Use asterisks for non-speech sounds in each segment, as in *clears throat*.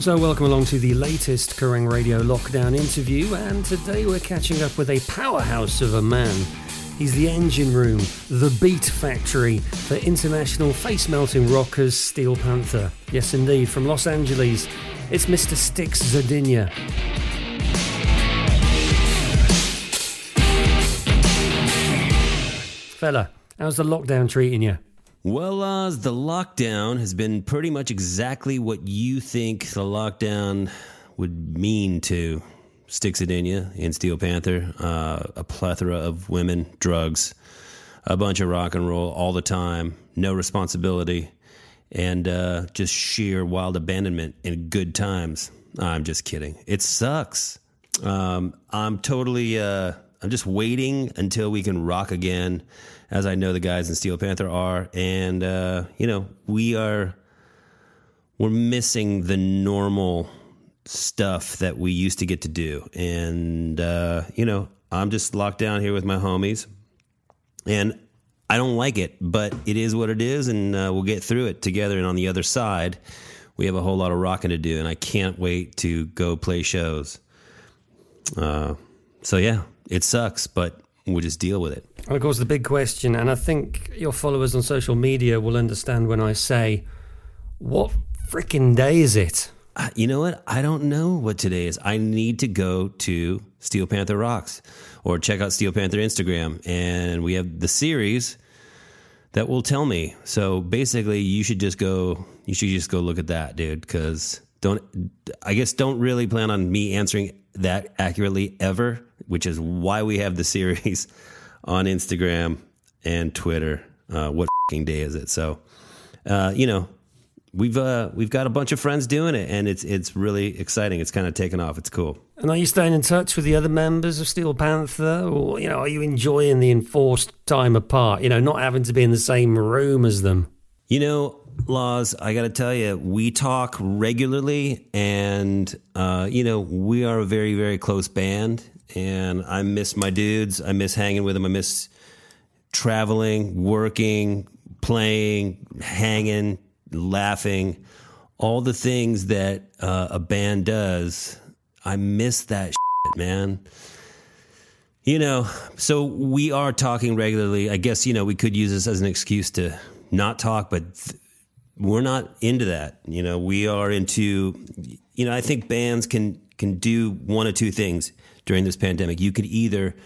So, welcome along to the latest Kerrang Radio lockdown interview, and today we're catching up with a powerhouse of a man. He's the engine room, the beat factory for international face melting rockers Steel Panther. Yes, indeed, from Los Angeles, it's Mr. Stix Zadinia. Fella, how's the lockdown treating you? Well, Oz, the lockdown has been pretty much exactly what you think the lockdown would mean to Stix Zadinia and Steel Panther. Uh, a plethora of women, drugs, a bunch of rock and roll all the time, no responsibility, and uh, just sheer wild abandonment in good times. I'm just kidding. It sucks. Um, I'm totally. Uh, I'm just waiting until we can rock again, as I know the guys in Steel Panther are, and uh, you know we are. We're missing the normal stuff that we used to get to do, and uh, you know I'm just locked down here with my homies, and I don't like it, but it is what it is, and uh, we'll get through it together. And on the other side, we have a whole lot of rocking to do, and I can't wait to go play shows. Uh, so yeah, it sucks, but we'll just deal with it. And of course, the big question, and I think your followers on social media will understand when I say, what freaking day is it? Uh, you know what? I don't know what today is. I need to go to Steel Panther Rocks or check out Steel Panther Instagram, and we have the series that will tell me. So basically, you should just go. You should just go look at that, dude. Because don't. I guess don't really plan on me answering that accurately ever, which is why we have the series *laughs* on Instagram and Twitter. Uh, what day is it? So, uh, you know, we've uh, we've got a bunch of friends doing it, and it's it's really exciting. It's kind of taken off. It's cool. And are you staying in touch with the other members of Steel Panther, or you know, are you enjoying the enforced time apart? You know, not having to be in the same room as them. You know, Loz, I got to tell you, we talk regularly, and uh, you know, we are a very very close band, and I miss my dudes. I miss hanging with them. I miss traveling, working, playing, hanging, laughing, all the things that uh, a band does. I miss that shit, man. You know, so we are talking regularly. I guess, you know, we could use this as an excuse to not talk, but th- we're not into that. You know, we are into, you know, I think bands can can do one of two things during this pandemic. You could either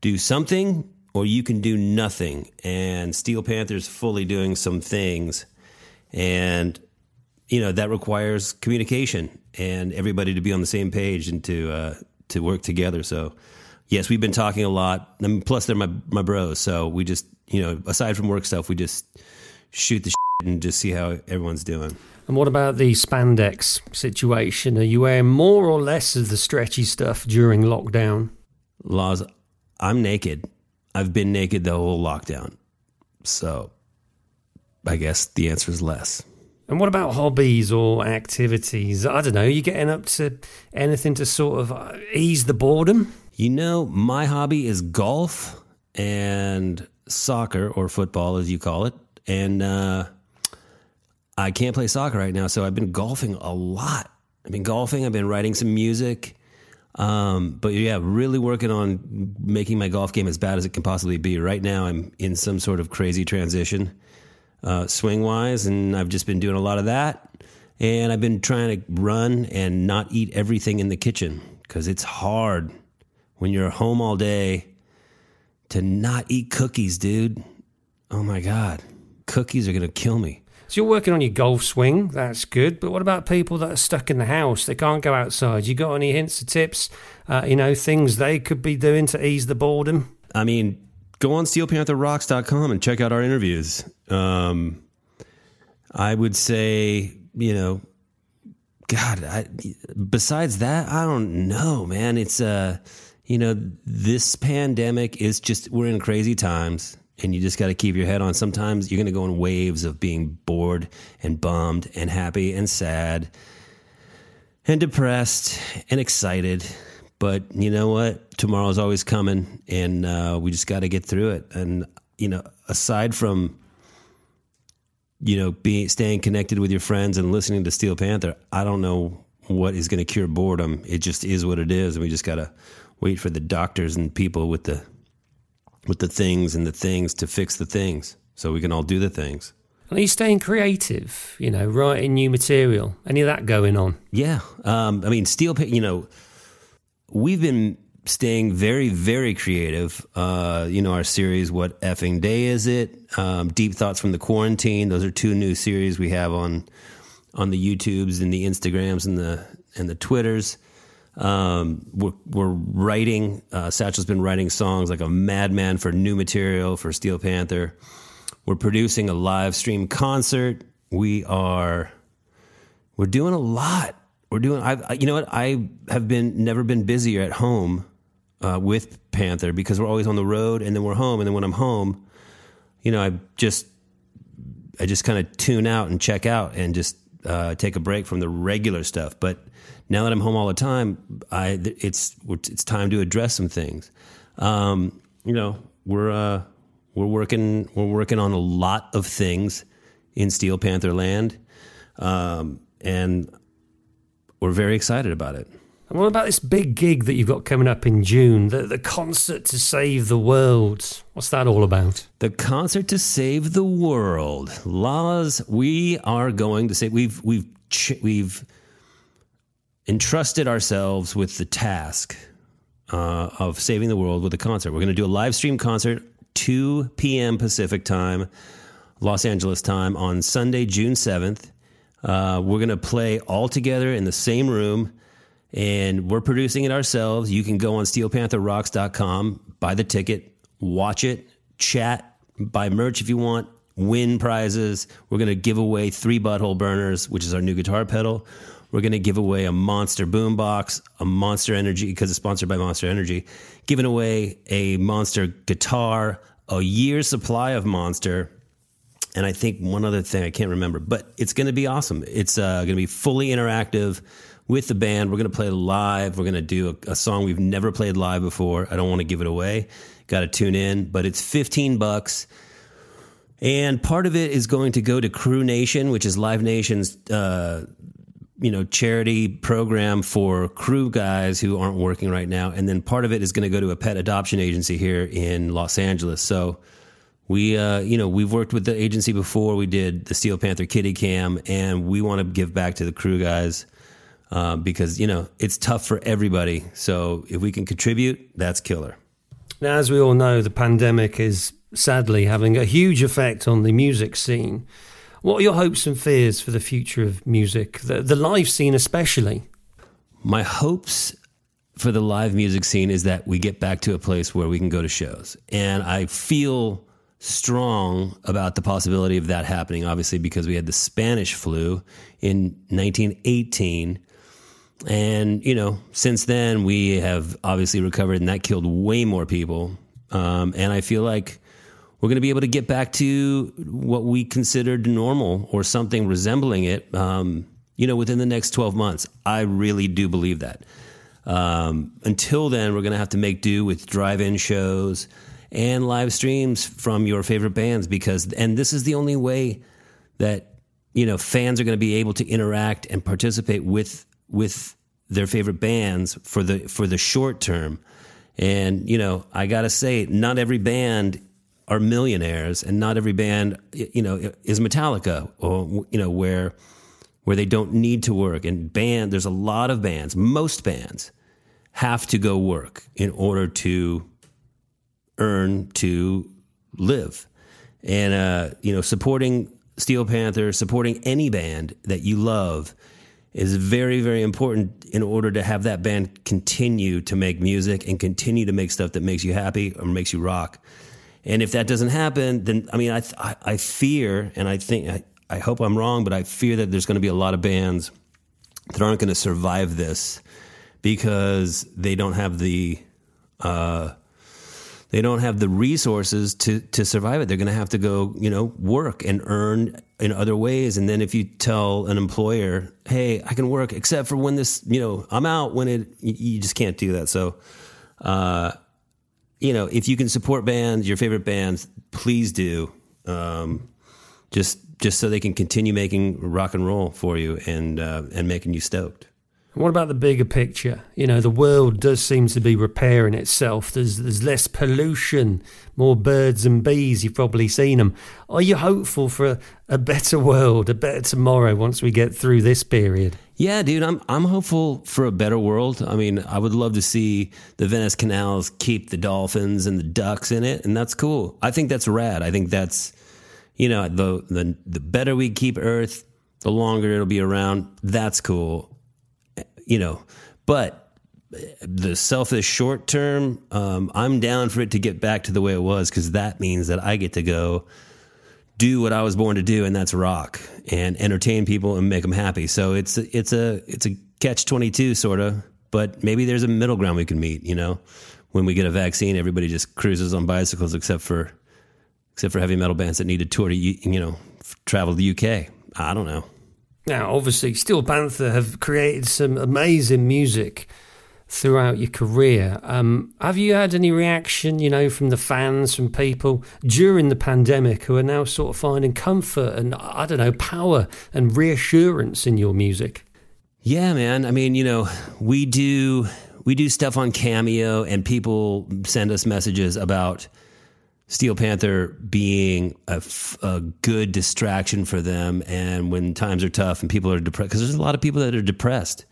do something or you can do nothing. And Steel Panther's fully doing some things and you know that requires communication and everybody to be on the same page and to uh, to work together. So yes, we've been talking a lot. I mean, plus they're my my bros, so we just you know aside from work stuff, we just shoot the shit and just see how everyone's doing. And what about the spandex situation? Are you wearing more or less of the stretchy stuff during lockdown? Loz, I'm naked. I've been naked the whole lockdown, so I guess the answer is less. And what about hobbies or activities? I don't know. You getting up to anything to sort of uh, ease the boredom? You know, my hobby is golf and soccer or football, as you call it. And uh, I can't play soccer right now, so I've been golfing a lot. I've been golfing. I've been writing some music. Um, but yeah, really working on making my golf game as bad as it can possibly be. Right now, I'm in some sort of crazy transition uh, swing wise, and I've just been doing a lot of that. And I've been trying to run and not eat everything in the kitchen because it's hard when you're home all day to not eat cookies, dude. Oh my God. Cookies are going to kill me. So you're working on your golf swing. That's good. But what about people that are stuck in the house? They can't go outside. You got any hints or tips? Uh, you know, things they could be doing to ease the boredom? I mean, go on steelpantherrocks.com and check out our interviews. Um, I would say, you know, God, I, besides that, I don't know, man. It's, uh, you know, this pandemic is just, we're in crazy times and you just got to keep your head on. Sometimes you're going to go in waves of being bored and bummed and happy and sad and depressed and excited. But you know what? Tomorrow's always coming, and uh, we just got to get through it. And you know, aside from you know being staying connected with your friends and listening to Steel Panther, I don't know what is going to cure boredom. It just is what it is, and we just got to wait for the doctors and people with the with the things and the things to fix the things, so we can all do the things. Are you staying creative? You know, writing new material. Any of that going on? Yeah, um, I mean, steel. You know, we've been staying very, very creative. Uh, you know, our series, What Effing Day Is It? Um, Deep Thoughts from the Quarantine. Those are two new series we have on on the YouTubes and the Instagrams and the and the Twitters. Um, we're, we're writing. Uh, Satchel's been writing songs like a madman for new material for Steel Panther. We're producing a live stream concert. We are we're doing a lot. We're doing. I you know what? I have been never been busier at home uh, with Panther because we're always on the road and then we're home and then when I'm home, you know, I just I just kind of tune out and check out and just uh, take a break from the regular stuff. But now that I'm home all the time, I it's it's time to address some things. Um, you know, we're uh, we're working we're working on a lot of things in Steel Panther land, um, and we're very excited about it. And what about this big gig that you've got coming up in June, the, the concert to save the world? What's that all about? The concert to save the world, Loz. We are going to say we've we've we've entrusted ourselves with the task uh, of saving the world with a concert. We're going to do a live stream concert, 2 p.m. Pacific time, Los Angeles time, on Sunday, June 7th. Uh, we're going to play all together in the same room and we're producing it ourselves. You can go on steelpantherrocks.com, buy the ticket, watch it, chat, buy merch if you want, win prizes. We're going to give away three butthole burners, which is our new guitar pedal. We're going to give away a monster boombox, a monster energy, because it's sponsored by Monster Energy, giving away a monster guitar, a year's supply of monster. And I think one other thing I can't remember, but it's going to be awesome. It's uh, going to be fully interactive with the band. We're going to play live. We're going to do a, a, song we've never played live before. I don't want to give it away. Got to tune in, but it's 15 bucks. And part of it is going to go to Crew Nation, which is Live Nation's, uh, you know, charity program for crew guys who aren't working right now. And then part of it is going to go to a pet adoption agency here in Los Angeles. So we, uh, you know, we've worked with the agency before. We did the Steel Panther Kitty Cam, and we want to give back to the crew guys uh, because you know it's tough for everybody. So if we can contribute, that's killer. Now, as we all know, the pandemic is sadly having a huge effect on the music scene. What are your hopes and fears for the future of music, the, the live scene especially? My hopes for the live music scene is that we get back to a place where we can go to shows. And I feel strong about the possibility of that happening, obviously, because we had the Spanish flu in 1918 and, you know, since then, we have obviously recovered, and that killed way more people. Um, and I feel like we're going to be able to get back to what we considered normal or something resembling it, um, you know, within the next 12 months. I really do believe that. Um, until then, we're going to have to make do with drive in shows and live streams from your favorite bands because, and this is the only way that, you know, fans are going to be able to interact and participate with with their favorite bands for the for the short term. And you know, I got to say, not every band are millionaires, and not every band, you know, is Metallica, or you know, where where they don't need to work. And band, there's a lot of bands. Most bands have to go work in order to earn to live. And uh, you know, supporting Steel Panther, supporting any band that you love is very, very important in order to have that band continue to make music and continue to make stuff that makes you happy or makes you rock. And if that doesn't happen, then I mean, I I, I fear, and I think I, I hope I'm wrong, but I fear that there's going to be a lot of bands that aren't going to survive this because they don't have the uh, they don't have the resources to to survive it. They're going to have to go, you know, work and earn in other ways. And then if you tell an employer, "Hey, I can work except for when this, you know, I'm out when it," you just can't do that. So, uh, you know, if you can support bands, your favorite bands, please do. Um, just just so they can continue making rock and roll for you and uh, and making you stoked. What about the bigger picture? You know, the world does seem to be repairing itself. There's there's less pollution, more birds and bees. You've probably seen them. Are you hopeful for a, a better world, a better tomorrow once we get through this period? Yeah, dude, I'm I'm hopeful for a better world. I mean, I would love to see the Venice canals keep the dolphins and the ducks in it, and that's cool. I think that's rad. I think that's you know, the the the better we keep Earth, the longer it'll be around. That's cool you know, but the selfish short term, um, I'm down for it to get back to the way it was because that means that I get to go do what I was born to do, and that's rock and entertain people and make them happy. So it's it's a it's a catch twenty two sort of, but maybe there's a middle ground we can meet. You know, when we get a vaccine, everybody just cruises on bicycles except for except for heavy metal bands that need to tour to you know travel to the UK. I don't know. Now, obviously, Steel Panther have created some amazing music throughout your career. Um, have you had any reaction, you know, from the fans, from people during the pandemic who are now sort of finding comfort and, I don't know, power and reassurance in your music? Yeah, man. I mean, you know, we do we do stuff on Cameo, and people send us messages about Steel Panther being a, good distraction for them, and when times are tough and people are depressed, because there's a lot of people that are depressed,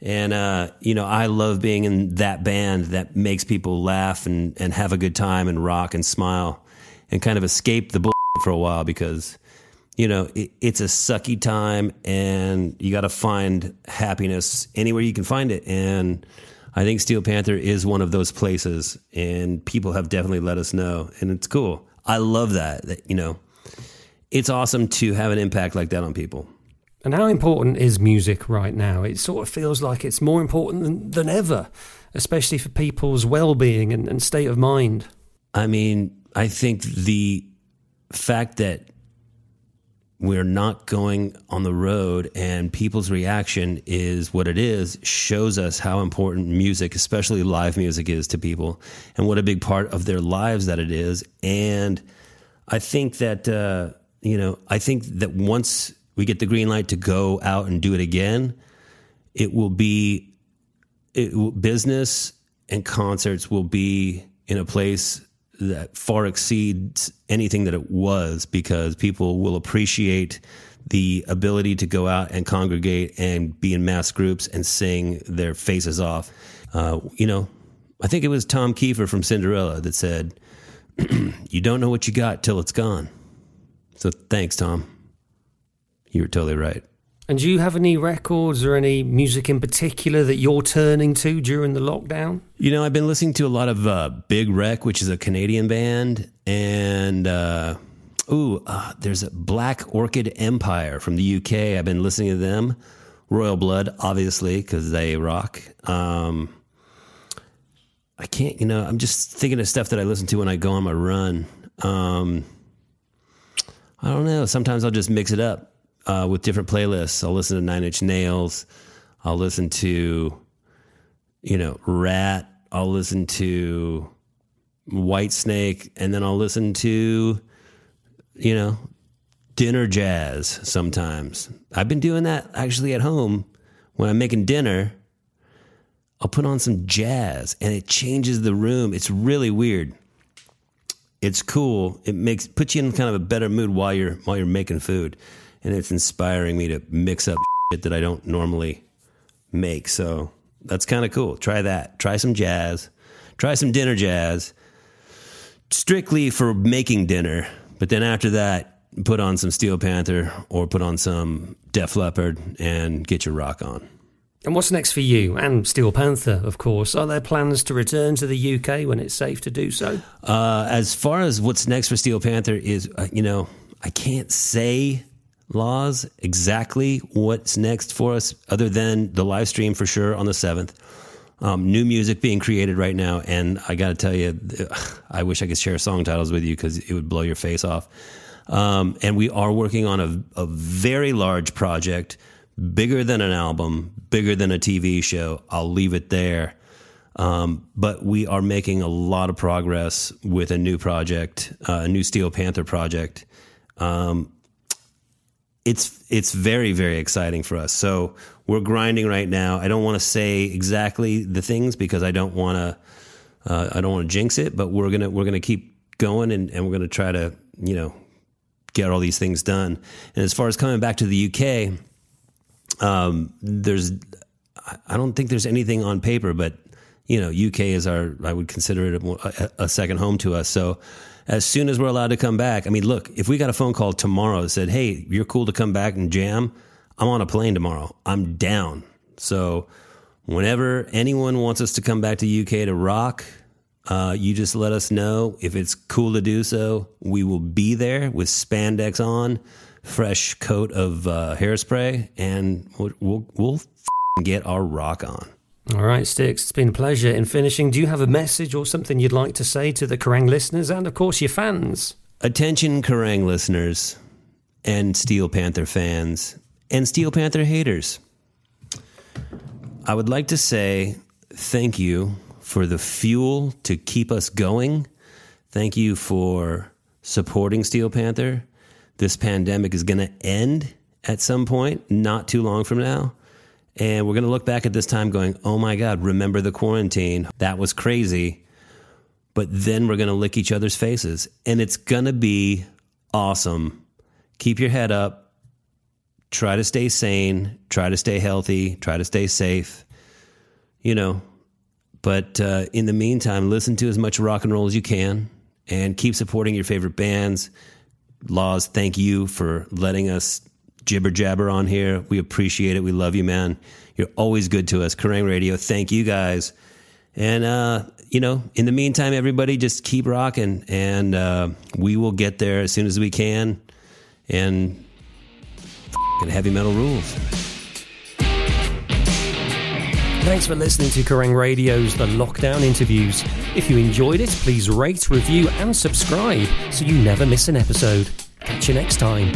and uh, you know I love being in that band that makes people laugh and and have a good time and rock and smile, and kind of escape the bull for a while because you know it, it's a sucky time and you got to find happiness anywhere you can find it. And I think Steel Panther is one of those places, and people have definitely let us know, and it's cool. I love that. That you know, it's awesome to have an impact like that on people. And how important is music right now? It sort of feels like it's more important than, than ever, especially for people's well-being and, and state of mind. I mean, I think the fact that we're not going on the road and people's reaction is what it is shows us how important music especially live music is to people and what a big part of their lives that it is. And i think that uh, you know i think that once we get the green light to go out and do it again it will be it will, business and concerts will be in a place that far exceeds anything that it was because people will appreciate the ability to go out and congregate and be in mass groups and sing their faces off. Uh, you know, I think it was Tom Keifer from Cinderella that said, *clears throat* You don't know what you got till it's gone. So thanks, Tom. You were totally right. And do you have any records or any music in particular that you're turning to during the lockdown? You know, I've been listening to a lot of uh, Big Wreck, which is a Canadian band, and uh, ooh, uh, there's a Black Orchid Empire from the UK. I've been listening to them. Royal Blood, obviously, because they rock. Um, I can't, you know, I'm just thinking of stuff that I listen to when I go on my run. Um, I don't know. Sometimes I'll just mix it up uh, with different playlists. I'll listen to Nine Inch Nails. I'll listen to, you know, Ratt. I'll listen to Whitesnake, and then I'll listen to, you know, dinner jazz sometimes. I've been doing that actually at home when I'm making dinner. I'll put on some jazz and it changes the room. It's really weird. It's cool. It makes puts you in kind of a better mood while you're while you're making food and it's inspiring me to mix up shit that I don't normally make. So that's kind of cool. Try that. Try some jazz. Try some dinner jazz. Strictly for making dinner, but then after that, put on some Steel Panther or put on some Def Leppard and get your rock on. And what's next for you and Steel Panther, of course? Are there plans to return to the UK when it's safe to do so? Uh, as far as what's next for Steel Panther is, uh, you know, I can't say Loz exactly what's next for us other than the live stream for sure on the 7th um, new music being created right now and i gotta tell you *sighs* i wish i could share song titles with you because it would blow your face off. Um, and we are working on a, a very large project bigger than an album bigger than a tv show. I'll leave it there. Um, but we are making a lot of progress with a new project, uh, a new Steel Panther project. Um, it's it's very very exciting for us. So we're grinding right now. I don't want to say exactly the things because I don't want to. Uh, I don't want to jinx it, but we're gonna we're gonna keep going and, and we're gonna try to you know get all these things done. And as far as coming back to the UK, um, there's I don't think there's anything on paper, but you know, UK is our I would consider it a, a second home to us. So as soon as we're allowed to come back, I mean, look, if we got a phone call tomorrow that said, "Hey, you're cool to come back and jam," I'm on a plane tomorrow. I'm down. So whenever anyone wants us to come back to UK to rock, uh, you just let us know if it's cool to do so. We will be there with spandex on, fresh coat of uh, hairspray, and we'll, we'll, we'll get our rock on. All right, Stix, it's been a pleasure. In finishing, do you have a message or something you'd like to say to the Kerrang listeners and, of course, your fans? Attention, Kerrang listeners and Steel Panther fans and Steel Panther haters. I would like to say thank you for the fuel to keep us going. Thank you for supporting Steel Panther. This pandemic is going to end at some point, not too long from now. And we're going to look back at this time going, oh my God, remember the quarantine? That was crazy. But then we're going to lick each other's faces. And it's going to be awesome. Keep your head up. Try to stay sane. Try to stay healthy. Try to stay safe. You know, but uh, in the meantime, listen to as much rock and roll as you can and keep supporting your favorite bands. Loz, thank you for letting us jibber jabber on here. We appreciate it. We love you, man. You're always good to us. Kerrang Radio, thank you guys. And, uh, you know, in the meantime, everybody just keep rocking and uh, we will get there as soon as we can. And heavy metal rules. Thanks for listening to Kerrang Radio's The Lockdown Interviews. If you enjoyed it, please rate, review, and subscribe so you never miss an episode. Catch you next time.